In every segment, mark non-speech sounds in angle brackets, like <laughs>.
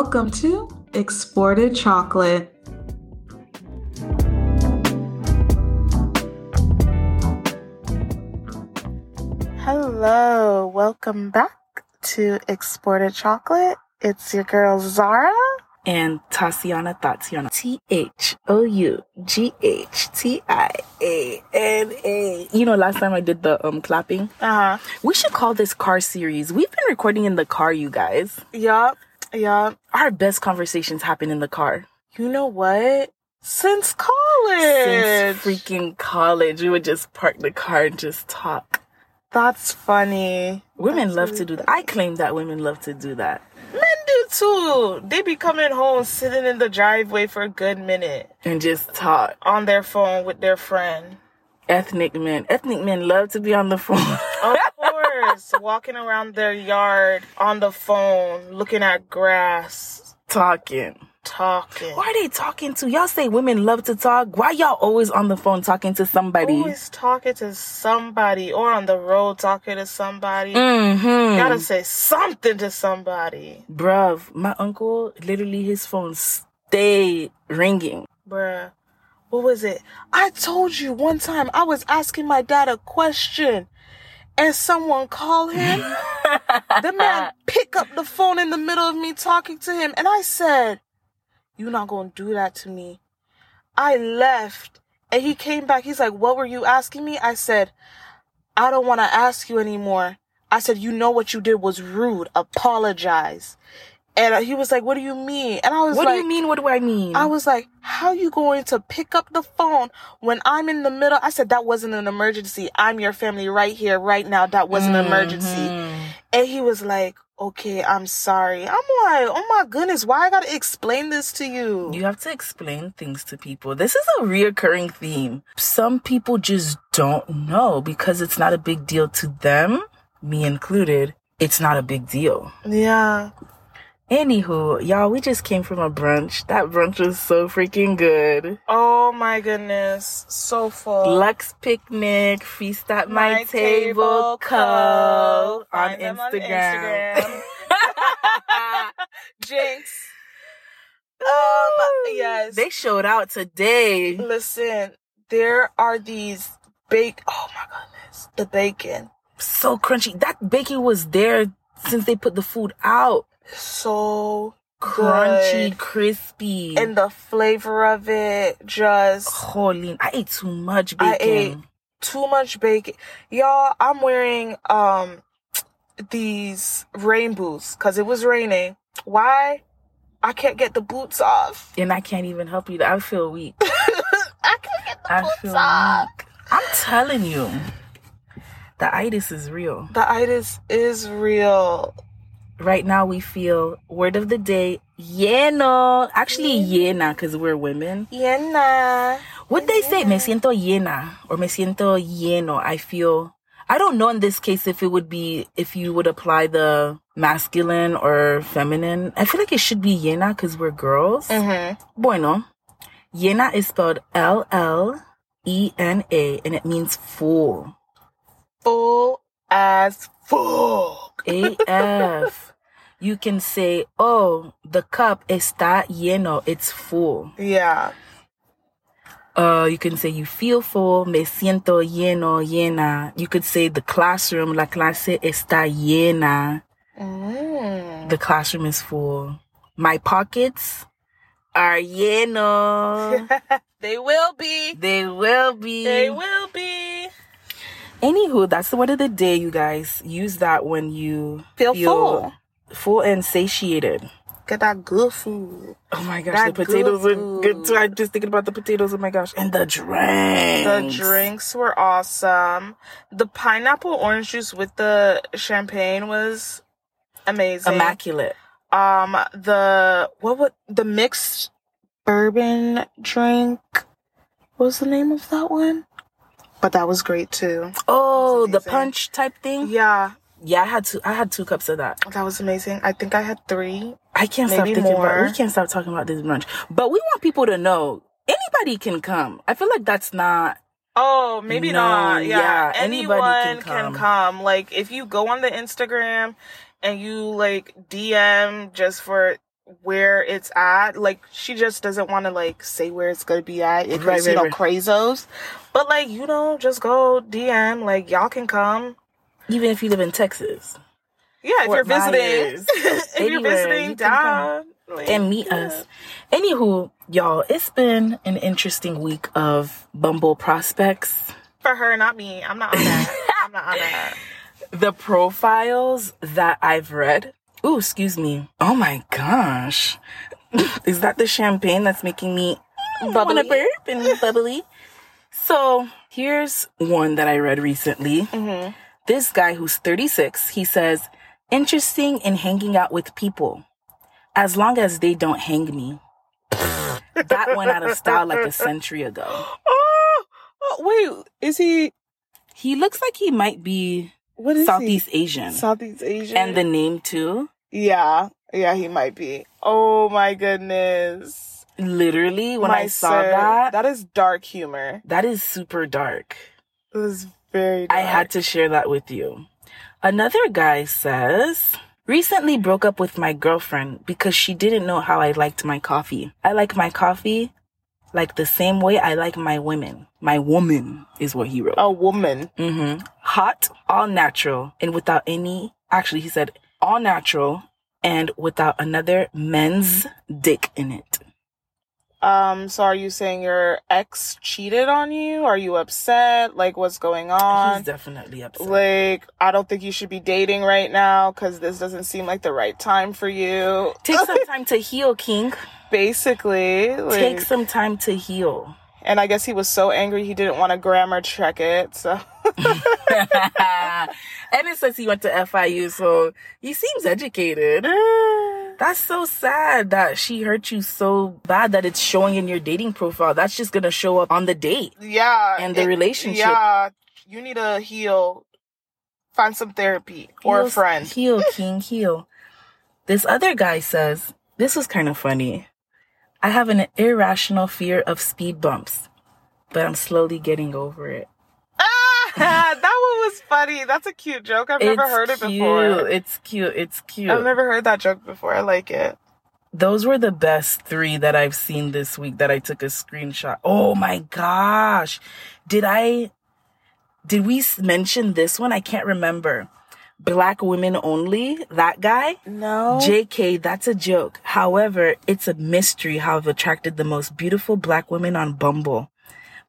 Welcome to Exported Chocolate. Hello, welcome back to Exported Chocolate. It's your girl Zara. and Tatiana Tatiana. T H O U G H T I A N A. You know, last time I did the um clapping. Uh huh. We should call this car series. We've been recording in the car, you guys. Yup. Yup. Our best conversations happen in the car. You know what? Since college. Since freaking college, we would just park the car and just talk. That's funny. Women That's love really to do that. I claim that women love to do that. Men do too. They be coming home, sitting in the driveway for a good minute And just talk. on their phone with their friend. Ethnic men. Ethnic men love to be on the phone. Oh, Walking around their yard on the phone, looking at grass, Talking. talking. Why are they talking to? Y'all say women love to talk. Why y'all always on the phone talking to somebody? Always talking to somebody or on the road talking to somebody. Mm-hmm. Gotta say something to somebody. Bruv, my uncle, literally his phone stay ringing. Bruh. What was it? I told you one time I was asking my dad a question and someone called him. <laughs> the man pick up the phone in the middle of me talking to him and I said, "You're not gonna do that to me. I left and he came back. He's like, what were you asking me? I said, I don't want to ask you anymore. I said, you know what you did was rude. Apologize. And he was like, what do you mean? And I was What like, "What do you mean? What do I mean? I was like, how you going to pick up the phone when I'm in the middle? I said, that wasn't an emergency. I'm your family right here, right now. That wasn't an emergency. Mhm. And he was like, okay, I'm sorry. I'm like, oh my goodness, why I gotta explain this to you? You have to explain things to people. This is a reoccurring theme. Some people just don't know because it's not a big deal to them, me included. It's not a big deal. Yeah. Anywho, y'all, we just came from a brunch. That brunch was so freaking good. Oh my goodness. So full. Lux Picnic, Feast at My, My Table, Table Co. On them on Instagram. Instagram. <laughs> Jinx. Um, yes. They showed out today. Listen, there are these bake. Oh my goodness, the bacon So crunchy. That bacon was there since they put the food out. So Crunchy, good. crispy. and the flavor of it just Holy, I ate too much bacon. I ate too much bacon. Y'all, I'm wearing um these rain boots because it was raining. Why? I can't get the boots off. And I can't even help you. I feel weak. <laughs> I can't get the I boots feel off. weak. I'm telling you, the itis is real. The itis is real. Right now, we feel word of the day, lleno. Actually, llena, because we're women. Yeah, Would they say me siento llena or me siento lleno? I feel. I don't know in this case if it would be if you would apply the masculine or feminine. I feel like it should be llena because we're girls. Mm-hmm. Bueno, llena is spelled L L E N A and it means full. Full as fuck. AF. You can say, oh, the cup está lleno. It's full. Yeah. Uh, you can say you feel full, me siento lleno, llena. You could say the classroom, la clase está llena. Mm. The classroom is full. My pockets are lleno. <laughs> they will be. they will be. They will be. Anywho, that's the word of the day, you guys. Use that when you Feel full. Full and satiated. Get that good food. Oh my gosh, That the potatoes good were good too. I'm just thinking about the potatoes. Oh my gosh, and the drinks. The drinks were awesome. The pineapple orange juice with the champagne was amazing. immaculate. Um, the what would the mixed bourbon drink? What was the name of that one? But that was great too. Oh, the punch type thing. Yeah, Yeah, I had two. I had two cups of that. that was amazing. I think I had three. I can't stop thinking about. more. We can't stop talking about this brunch. But we want people to know anybody can come. I feel like that's not. Oh, maybe No, not. Yeah, yeah, anybody anyone can can come. come. Like if you go on the Instagram and you like DM just for where it's at. Like she just doesn't want to like say where it's gonna be at. If Right, it's you right, know right. crazos, but like you know, just go DM. Like y'all can come. Even if you live in Texas Yeah, if you're visiting, Myers. <laughs> if you're visiting you can down like, and meet yeah. us. Anywho, y'all, it's been an interesting week of Bumble prospects. for her, not me. I'm not on that. <laughs> I'm not on that. The profiles that I've read. Ooh, excuse me. Oh my gosh. <laughs> Is that the champagne that's making me want Bubbly. burp and bubbly? So here's one that I read recently. Mm-hmm. This guy who's 36, he says, interesting in hanging out with people as long as they don't hang me. <laughs> that went out of style like a century ago. Oh, oh, wait, is he? He looks like he might be What is Southeast he? Asian. Southeast Asian. And the name too. yeah, yeah, he might be. Oh my goodness. Literally, when My I saw sir, that, that is dark humor. that is super dark. It was very. Dark. I had to share that with you. Another guy says, recently broke up with my girlfriend because she didn't know how I liked my coffee. I like my coffee like the same way I like my women. My woman is what he wrote. a woman. hmm Hot, all natural, and without any, actually, he said all natural and without another men's dick in it. Um. So, are you saying your ex cheated on you? Are you upset? Like, what's going on? He's definitely upset. Like, I don't think you should be dating right now because this doesn't seem like the right time for you. Take some <laughs> time to heal, King. Basically, like, Take some time to heal. and I guess he was so angry he didn't want to grammar check it. So, and it says he went to FIU, so he seems educated. <laughs> That's so sad that she hurt you so bad that it's showing in your dating profile. That's just gonna show up on the date. yeah, And the relationship. Yeah, you need to heal. Find some therapy or a Heal- friend. Heal, <laughs> King, heal. This other guy says, this was kind of funny. I have an irrational fear of speed bumps, but I'm slowly getting over it. Ah, <laughs> that was funny. That's a cute joke. I've never It's heard it cute. before. It's cute. It's cute. I've never heard that joke before. I like it. Those were the best three that I've seen this week that I took a screenshot. Oh my gosh. Did I, did we mention this one? I can't remember. Black women only, that guy? No. JK, that's a joke. However, it's a mystery how I've attracted the most beautiful black women on Bumble.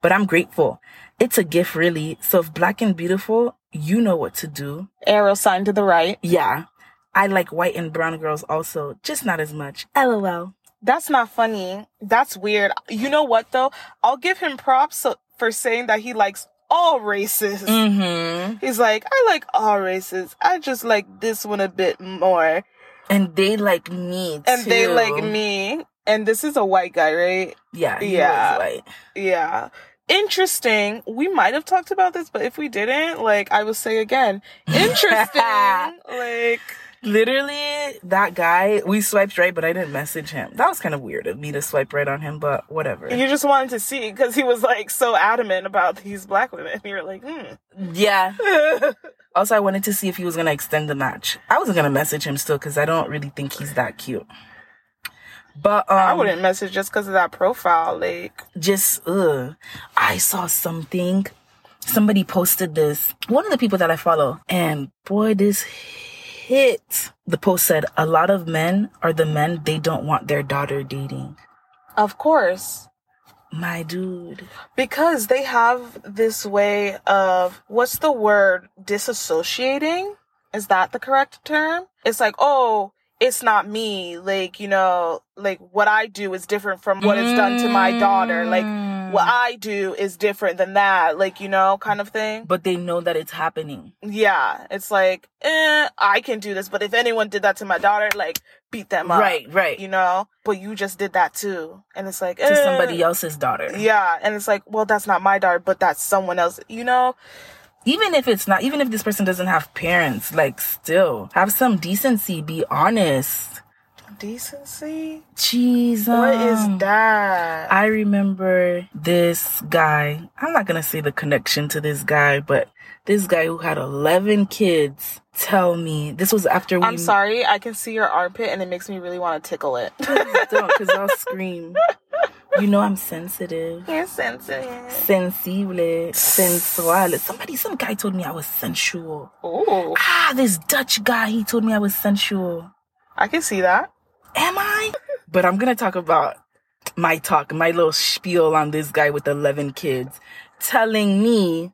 But I'm grateful. It's a gift, really. So if black and beautiful, you know what to do. Arrow sign to the right. Yeah. I like white and brown girls also, just not as much. LOL. That's not funny. That's weird. You know what though? I'll give him props for saying that he likes all races. Mm-hmm. He's like, I like all races. I just like this one a bit more. And they like me And they like me. And this is a white guy, right? Yeah, Yeah. white. Yeah. Interesting. We might have talked about this, but if we didn't, like I will say again, interesting. <laughs> like Literally, that guy, we swiped right, but I didn't message him. That was kind of weird of me to swipe right on him, but whatever. you just wanted to see because he was like so adamant about these black women. you were like, hmm. Yeah. <laughs> Also, I wanted to see if he was going to extend the match. I wasn't going to message him still because I don't really think he's that cute. But um, I wouldn't message just because of that profile. Like, just ugh. I saw something. Somebody posted this. One of the people that I follow, and boy, this hit. The post said, "A lot of men are the men they don't want their daughter dating." of course. My dude. Because they have this way of what's the word? Disassociating? Is that the correct term? It's like, oh, it's not me. Like, you know, like what I do is different from what is done to my daughter. Like what I do is different than that. Like, you know, kind of thing. But they know that it's happening. Yeah. It's like, eh, I can do this. But if anyone did that to my daughter, like beat them up. Right, right. You know? But you just did that too. And it's like, to eh. somebody else's daughter. Yeah, and it's like, well, that's not my daughter, but that's someone else. You know, Even if it's not, even if this person doesn't have parents, like still have some decency, be honest. Decency? Jeez, What is um, that? I remember this guy. I'm not gonna say the connection to this guy, but this guy who had 11 kids tell me this was after we. I'm sorry, I can see your armpit and it makes me really want to tickle it. don't, because I'll <laughs> scream. You know I'm sensitive, You're sensitive. sensible, sensual. Somebody, some guy told me I was sensual. Oh. Ah, this Dutch guy, he told me I was sensual. I can see that. Am I? But I'm gonna talk about my talk, my little spiel on this guy with 11 kids telling me,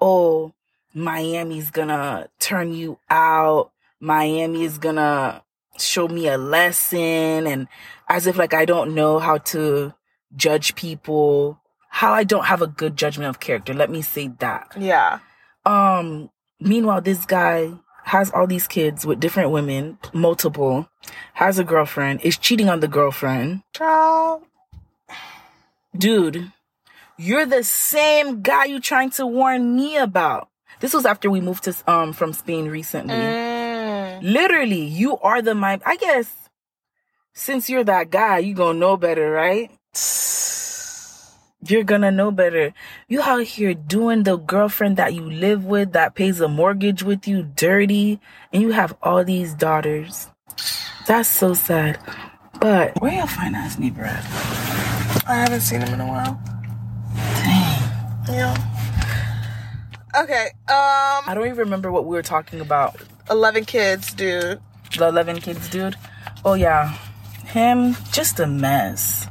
oh, Miami's gonna turn you out. Miami is gonna show me a lesson and as if like I don't know how to judge people, how I don't have a good judgment of character. Let me say that. Yeah. Um, meanwhile, this guy has all these kids with different women, multiple, has a girlfriend, is cheating on the girlfriend. Child. Dude, you're the same guy you're trying to warn me about. This was after we moved to um from Spain recently. Mm. Literally, you are the my I guess since you're that guy, you gonna know better, right? You're gonna know better. You out here doing the girlfriend that you live with that pays a mortgage with you dirty, and you have all these daughters. That's so sad. But where your fine ass neighbor at? I haven't seen him in a while. Dang. Yeah. Okay. Um, I don't even remember what we were talking about. 11 kids, dude. The 11 kids dude. Oh, yeah. Him, just a mess.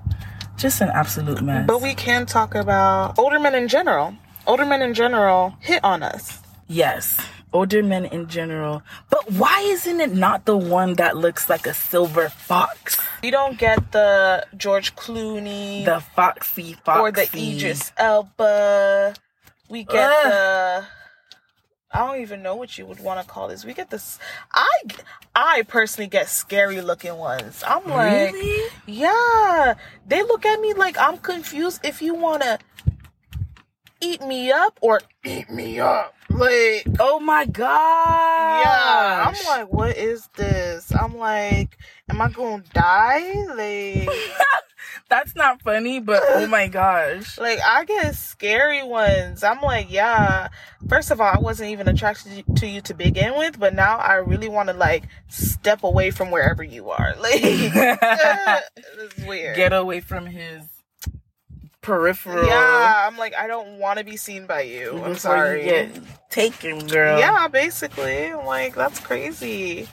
Just an absolute mess. But we can talk about older men in general. Older men in general hit on us. Yes, older men in general. But why isn't it not the one that looks like a silver fox? We don't get the George Clooney The foxy foxy. or the Idris Elba. We get Ugh. the. I don't even know what you would want to call this. We get this. I I personally get scary looking ones. I'm like, Really? yeah. They look at me like I'm confused. If you want to eat me up or eat me up, like Oh my god. yeah. I'm like, what is this? I'm like, am I gonna die? Like. <laughs> That's not funny, but oh my gosh. Like I get scary ones. I'm like, yeah. First of all, I wasn't even attracted to you to begin with, but now I really want to like step away from wherever you are. <laughs> Like, <laughs> this is weird. Get away from his peripheral. yeah, I'm like, I don't want to be seen by you. I'm Before sorry. you get taken, girl. yeah, basically, I'm like, that's crazy.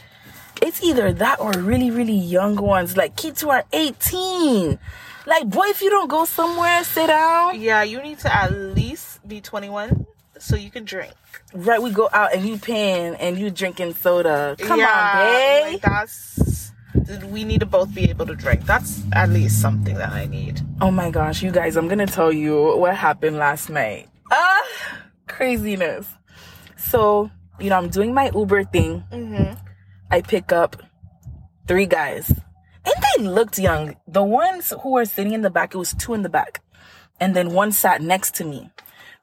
It's either that or really, really young ones, like kids who are 18. Like, boy, if you don't go somewhere, sit down. Yeah, you need to at least be 21 so you can drink. Right, we go out and you paying and you drinking soda. Come yeah, on, babe. Like that's. We need to both be able to drink. That's at least something that I need. Oh my gosh, you guys, I'm gonna tell you what happened last night. Ah, craziness. So, you know, I'm doing my Uber thing. Mm-hmm. I pick up three guys. And they looked young. The ones who were sitting in the back, it was two in the back. And then one sat next to me.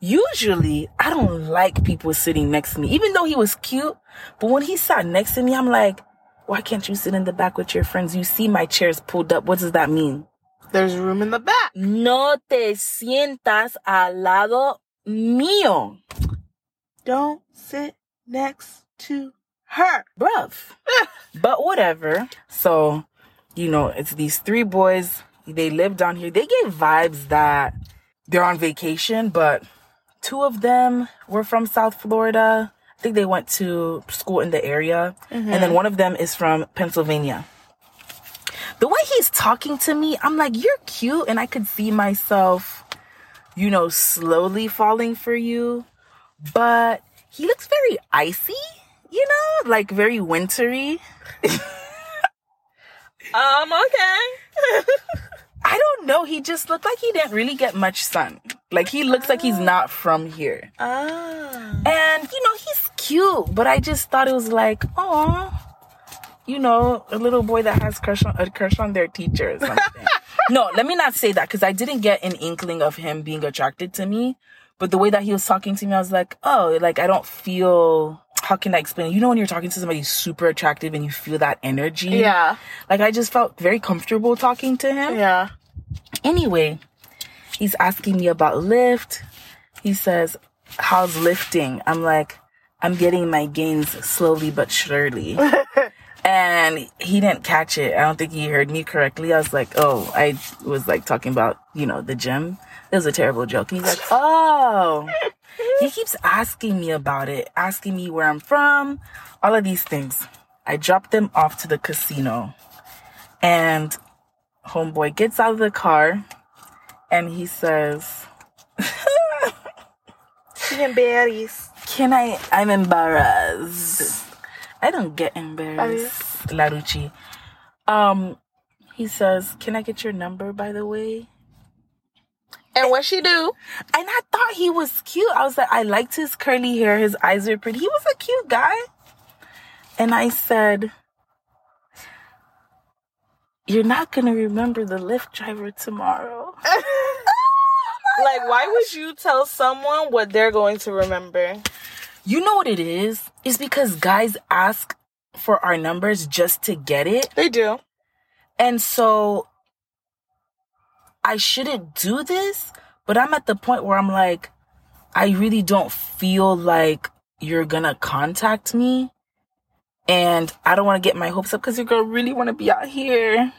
Usually, I don't like people sitting next to me, even though he was cute. But when he sat next to me, I'm like, why can't you sit in the back with your friends? You see my chair's pulled up. What does that mean? There's room in the back. No te sientas al lado mío. Don't sit next to her. Bruv. <laughs> but whatever. So, you know, it's these three boys. They live down here. They gave vibes that they're on vacation, but two of them were from South Florida. Think they went to school in the area. And then one of them is from Pennsylvania. The way he's talking to me, I'm like, you're cute. And I could see myself, you know, slowly falling for you. But he looks very icy, you know, like very wintry. <laughs> Um, okay. <laughs> I don't know. He just looked like he didn't really get much sun. Like he looks like he's not from here. ah. And you know, he's cute, but I just thought it was like, oh, you know, a little boy that has crush on a crush on their teacher or something. <laughs> no, let me not say that because I didn't get an inkling of him being attracted to me. But the way that he was talking to me, I was like, oh, like I don't feel how can I explain? You know when you're talking to somebody super attractive and you feel that energy. Yeah. Like I just felt very comfortable talking to him. Yeah. Anyway, he's asking me about lift. He says, "How's lifting?" I'm like, "I'm getting my gains slowly but surely." <laughs> and he didn't catch it. I don't think he heard me correctly. I was like, "Oh, I was like talking about, you know, the gym." It was a terrible joke. He's like, <laughs> "Oh." He keeps asking me about it, asking me where I'm from, all of these things. I dropped them off to the casino. And homeboy gets out of the car and he says, berries. Can I? I'm embarrassed. I don't get embarrassed, Larucci. Um, he says, Can I get your number, by the way? And what she do? And I thought he was cute. I was like, I liked his curly hair. His eyes were pretty. He was a cute guy. And I said, You're not going to remember the Lyft driver tomorrow. <laughs> Like, why would you tell someone what they're going to remember? You know what it is? It's because guys ask for our numbers just to get it. They do. And so I shouldn't do this, but I'm at the point where I'm like, I really don't feel like you're gonna contact me. And I don't want to get my hopes up because you're gonna really want to be out here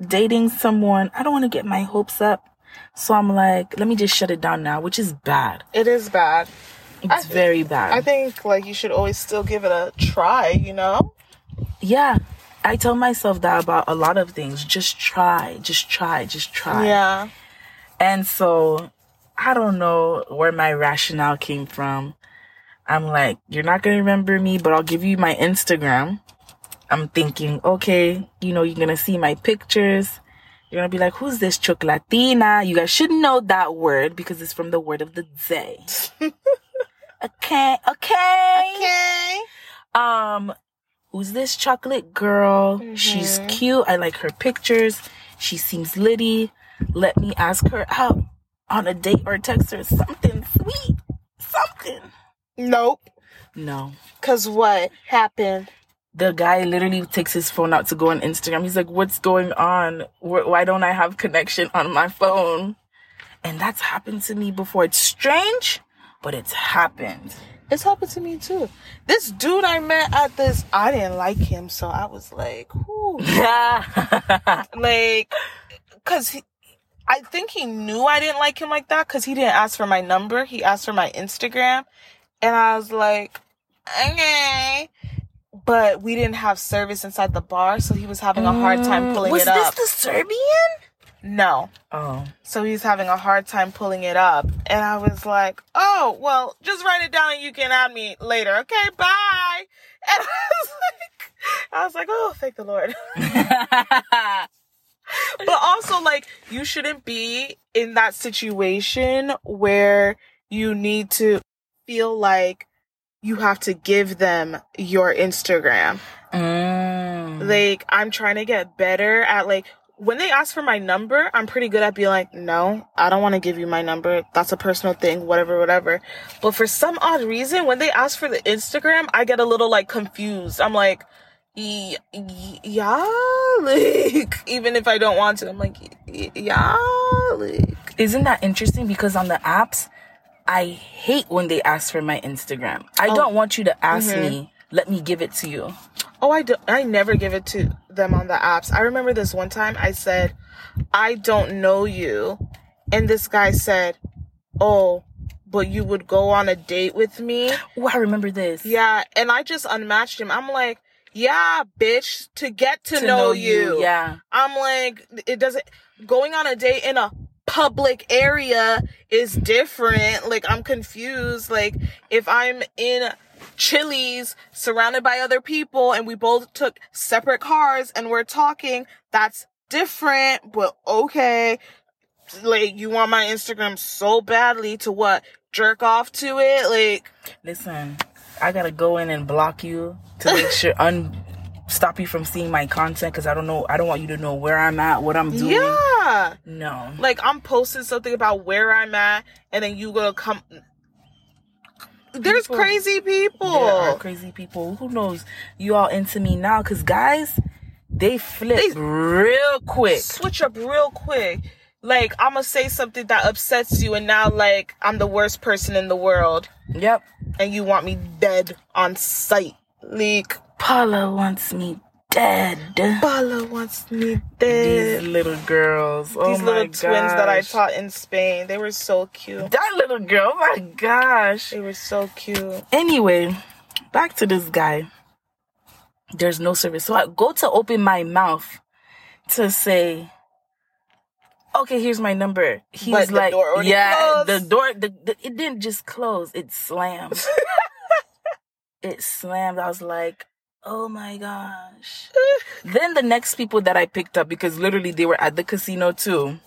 dating someone. I don't want to get my hopes up. So I'm like, let me just shut it down now, which is bad. It is bad. It's very bad. I think like you should always still give it a try, you know? yeah. I tell myself that about a lot of things. Just try, just try, just try. Yeah. And so I don't know where my rationale came from. I'm like, you're not going to remember me, but I'll give you my Instagram. I'm thinking, okay, you know, you're going to see my pictures. You're going to be like, who's this chocolatina? You guys should know that word because it's from the word of the day. <laughs> okay, okay. Okay. Um, who's this chocolate girl? She's cute. I like her pictures. She seems litty. Let me ask her out on a date or text her something sweet. Something. Nope. No. Cause what happened? The guy literally takes his phone out to go on Instagram. He's like, what's going on? Why don't I have connection on my phone? And that's happened to me before. It's strange, but it's happened. It's happened to me too. This dude I met at this, I didn't like him, so I was like, whoo. <laughs> like, cause he, I think he knew I didn't like him like that, cause he didn't ask for my number. He asked for my Instagram, and I was like, okay. But we didn't have service inside the bar, so he was having a hard time mm, pulling Was it up. Was this the Serbian? no. Oh. So he's having a hard time pulling it up. And I was like, oh, well, just write it down and you can add me later. Okay, bye. <laughs> And I was like, I was like, oh, thank the Lord. <laughs> but also, like, you shouldn't be in that situation where you need to feel like you have to give them your Instagram. Mm. Like, I'm trying to get better at like when they ask for my number, I'm pretty good at being like, no, I don't want to give you my number. That's a personal thing, whatever, whatever. But for some odd reason, when they ask for the Instagram, I get a little like confused. I'm like, yeah, <laughs> like, even if I don't want to, I'm like, yeah, like, Isn't that interesting? Because on the apps, I hate when they ask for my Instagram. I oh. don't want you to ask mm-hmm. me. Let me give it to you. Oh, I don't. I never give it to them on the apps. I remember this one time I said, I don't know you. And this guy said, Oh, but you would go on a date with me? Oh, I remember this. Yeah. And I just unmatched him. I'm like, Yeah, bitch, to get to, To know, you. Yeah. I'm like, it doesn't, going on a date in a public area is different. Like, I'm confused. Like, if I'm in Chili's surrounded by other people and we both took separate cars and we're talking, that's different, but okay. Like, you want my Instagram so badly to what? Jerk off to it? Like, Listen, I gotta go in and block you to make sure <laughs> un stop you from seeing my content because I don't know. I don't want you to know where I'm at, what I'm doing. yeah. No. Like, I'm posting something about where I'm at and then you gonna come. there's People- crazy people. There are crazy people. Who knows? You all into me now? Cause guys, they flip They- real quick. Switch up real quick. Like I'm gonna say something that upsets you, and now like I'm the worst person in the world, Yep. and you want me dead on sight. Like Paula wants me dead. Paula wants me dead. These dead. little girls. Oh These little my twins that I taught in Spain, they were so cute. That little girl. Oh my gosh. They were so cute. Anyway, back to this guy. There's no service. So I go to open my mouth to say, okay, here's my number. He's But the like, door already yeah, closed. the door, the, the, it didn't just close, it slammed. <laughs> it slammed. I was like, oh my gosh. then the next people that I picked up, because literally they were at the casino too,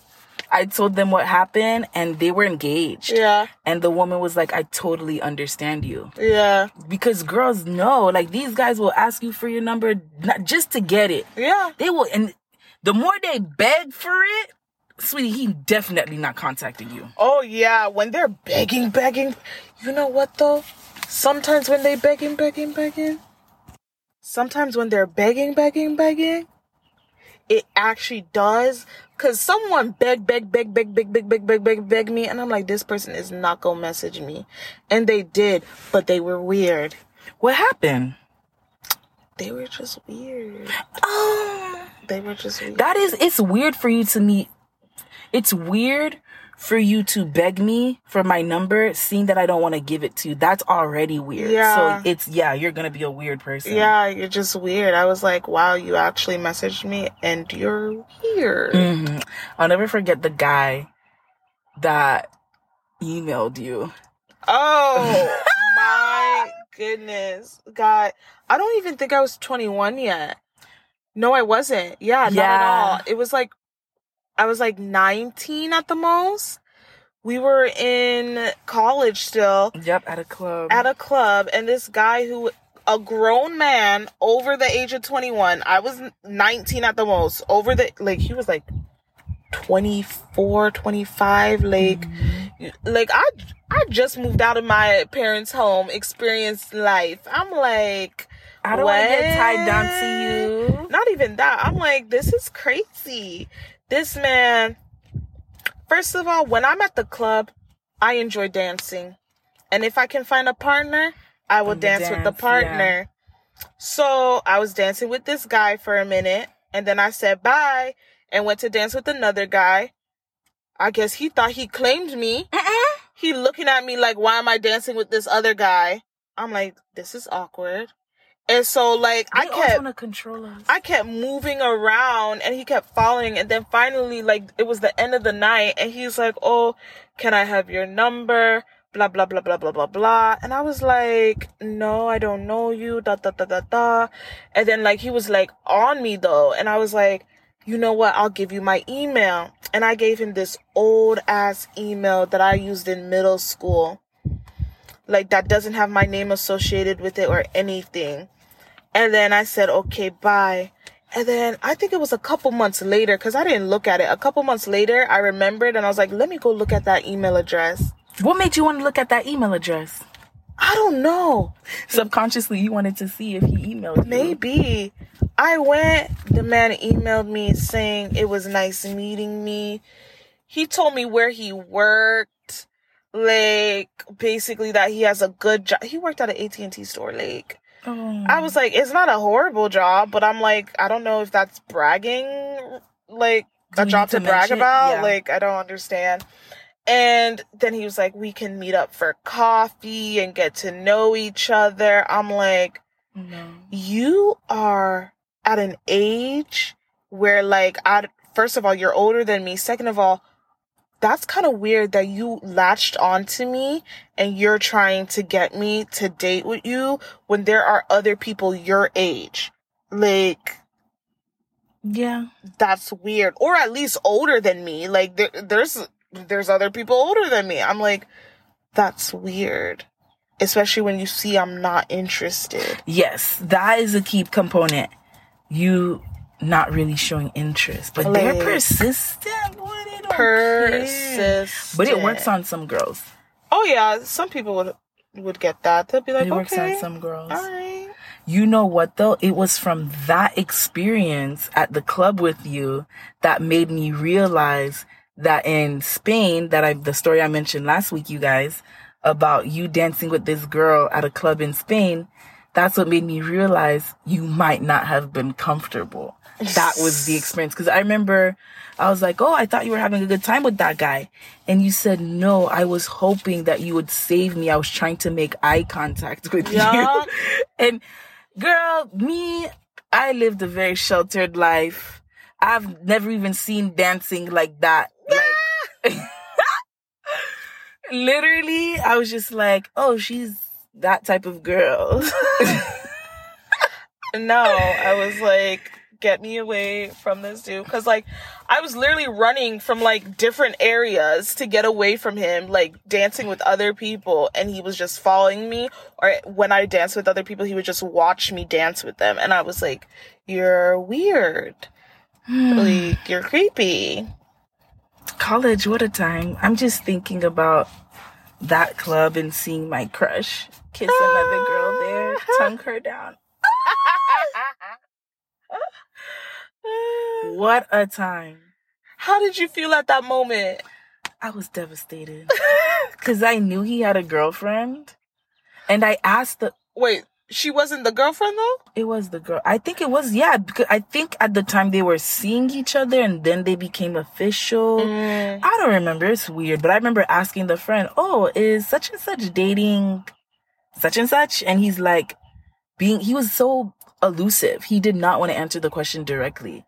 I told them what happened and they were engaged. Yeah, And the woman was like, I totally understand you. yeah, Because girls know, like these guys will ask you for your number not just to get it. yeah. They will, and the more they beg for it, sweetie, he definitely not contacting you. Oh yeah, when they're begging, begging. You know what though? Sometimes when they begging, begging, begging. Sometimes when they're begging, begging, begging, it actually does. Cause someone beg, beg, beg, beg, beg, beg, beg, beg, beg, beg me, and I'm like, this person is not gonna message me, and they did, but they were weird. What happened? They were just weird. Oh, They were just weird. that is, it's weird for you to meet. It's weird for you to beg me for my number, seeing that I don't want to give it to you. That's already weird. Yeah. So it's, yeah, you're going to be a weird person. yeah, you're just weird. I was like, wow, you actually messaged me, and you're weird. hmm I'll never forget the guy that emailed you. Oh <laughs> my goodness. God, I don't even think I was 21 yet. No, I wasn't. Yeah, not at all. It was like, I was like 19 at the most. We were in college still Yep, at a club. at a club, and this guy who, a grown man over the age of 21, I was 19 at the most, over the, like, he was like 24, 25, like, mm-hmm. like I, I just moved out of my parents' home, experienced life. I'm like, I don't want to get tied down to you. Not even that. I'm like, this is crazy. This man, first of all, when I'm at the club, I enjoy dancing. And if I can find a partner, I will You dance, with the dance, partner. So I was dancing with this guy for a minute, and then I said bye and went to dance with another guy. I guess he thought he claimed me. He looking at me like, why am I dancing with this other guy? I'm like, this is awkward. And so like I They kept want to control us. I kept moving around and he kept following and then finally like it was the end of the night and he's like, "Oh, can I have your number?" blah blah blah blah blah blah blah and I was like, "No, I don't know you." da da da da da. And then like he was like on me though and I was like, "You know what? I'll give you my email." And I gave him this old ass email that I used in middle school. Like that doesn't have my name associated with it or anything. And then I said, okay, bye. And then I think it was a couple months later, because I didn't look at it. A couple months later, I remembered and I was like, let me go look at that email address. What made you want to look at that email address? I don't know. Subconsciously, you wanted to see if he emailed you. Maybe. I went, the man emailed me saying it was nice meeting me. He told me where he worked. Like, basically that he has a good job. He worked at an AT&T store, like. Oh. I was oh. like, it's not a horrible job, but I'm like, I don't know if that's bragging, like Do a job to, to brag about. Yeah. Like, I don't understand. And then he was like, we can meet up for coffee and get to know each other. I'm like, no. you are at an age where, like, I first of all, you're older than me. Second of all, that's kind of weird that you latched onto me and you're trying to get me to date with you when there are other people your age. Like, Yeah. that's weird. Or at least older than me. Like, there, there's, there's other people older than me. I'm like, that's weird. Especially when you see I'm not interested. Yes, that is a key component. You not really showing interest, but they're persistent. Boy, they care. But it works on some girls. Oh yeah, some people would would get that. They'll be like, it works okay, on some girls. all right. You know what though? It was from that experience at the club with you that made me realize that in Spain, that I, the story I mentioned last week, you guys, about you dancing with this girl at a club in Spain, that's what made me realize you might not have been comfortable. That was the <laughs> experience. Cause I remember I was like, Oh, I thought you were having a good time with that guy. And you said, no, I was hoping that you would save me. I was trying to make eye contact <laughs> with Yeah. you. <laughs> and girl, me, I lived a very sheltered life. I've never even seen dancing like that. Like, <laughs> literally, I was just like, oh, she's that type of girl. No, I was like, get me away from this dude. Cause like, I was literally running from like different areas to get away from him, like dancing with other people. And he was just following me. Or when I danced with other people, he would just watch me dance with them. And I was like, you're weird. <sighs> like, you're creepy. College, what a time. I'm just thinking about that club and seeing my crush kiss another girl there, <laughs> tongue her down. <laughs> What a time. How did you feel at that moment? I was devastated <laughs> because I knew he had a girlfriend. And I asked the, Wait, she wasn't the girlfriend though? it was the girl. I think it was, yeah, because I think at the time they were seeing each other and then they became official. Mm. I don't remember. It's weird, but I remember asking the friend, "Oh, is such and such dating such and such?" And he's like, being he was so elusive. He did not want to answer the question directly.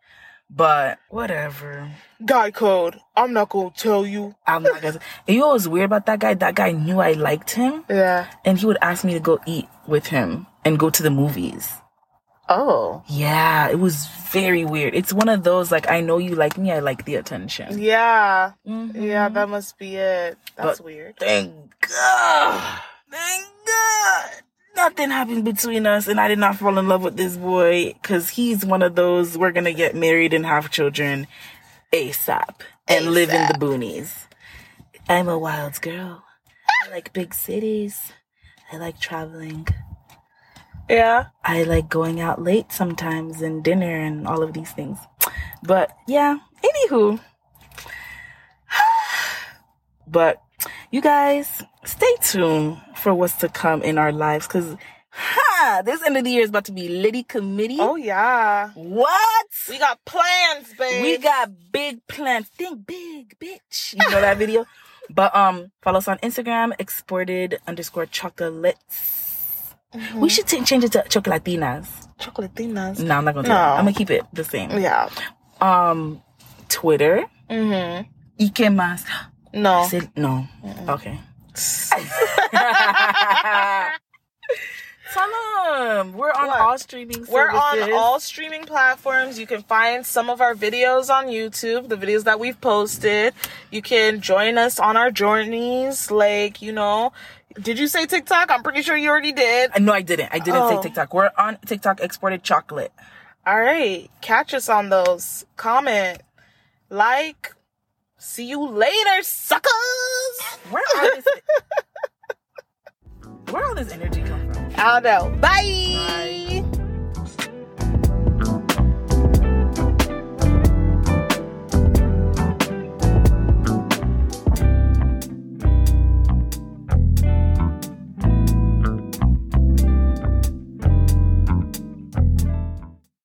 But whatever. Guy code. I'm not gonna tell you. I'm not gonna. <laughs> You know what was weird about that guy? That guy knew I liked him, Yeah. and he would ask me to go eat with him and go to the movies. Oh. Yeah, it was very weird. It's one of those like I know you like me, I like the attention. Yeah. Mhm. Yeah, that must be it. That's But- weird. Thank God. Thank God. Nothing happened between us, and I did not fall in love with this boy because he's one of those we're gonna get married and have children ASAP and live in the boonies. I'm a wild girl. I like big cities. I like traveling. Yeah. I like going out late sometimes and dinner and all of these things. But yeah, anywho. <sighs> But you guys, stay tuned for what's to come in our lives because ha, this end of the year is about to be Liddy Committee. Oh yeah. What? We got plans, babe. We got big plans. Think big, bitch. You know that <laughs> video? But um, follow us on Instagram, exported underscore chocolates. We should t- change it to chocolatinas. chocolatinas. No, I'm not gonna do No. that. I'm gonna keep it the same. Yeah. Um, Twitter. Mm-hmm. ¿Y qué más? No. No. Okay. Tell them we're on What? all streaming services. We're on all streaming platforms. You can find some of our videos on YouTube, the videos that we've posted. You can join us on our journeys. Like, you know, did you say TikTok? I'm pretty sure you already did. Uh, No, I didn't. I didn't Oh. say TikTok. We're on TikTok. Exported chocolate. All right. Catch us on those. Comment, like. See you later, suckers. Where this? <laughs> where all this energy come from? I don't know. Bye. Bye.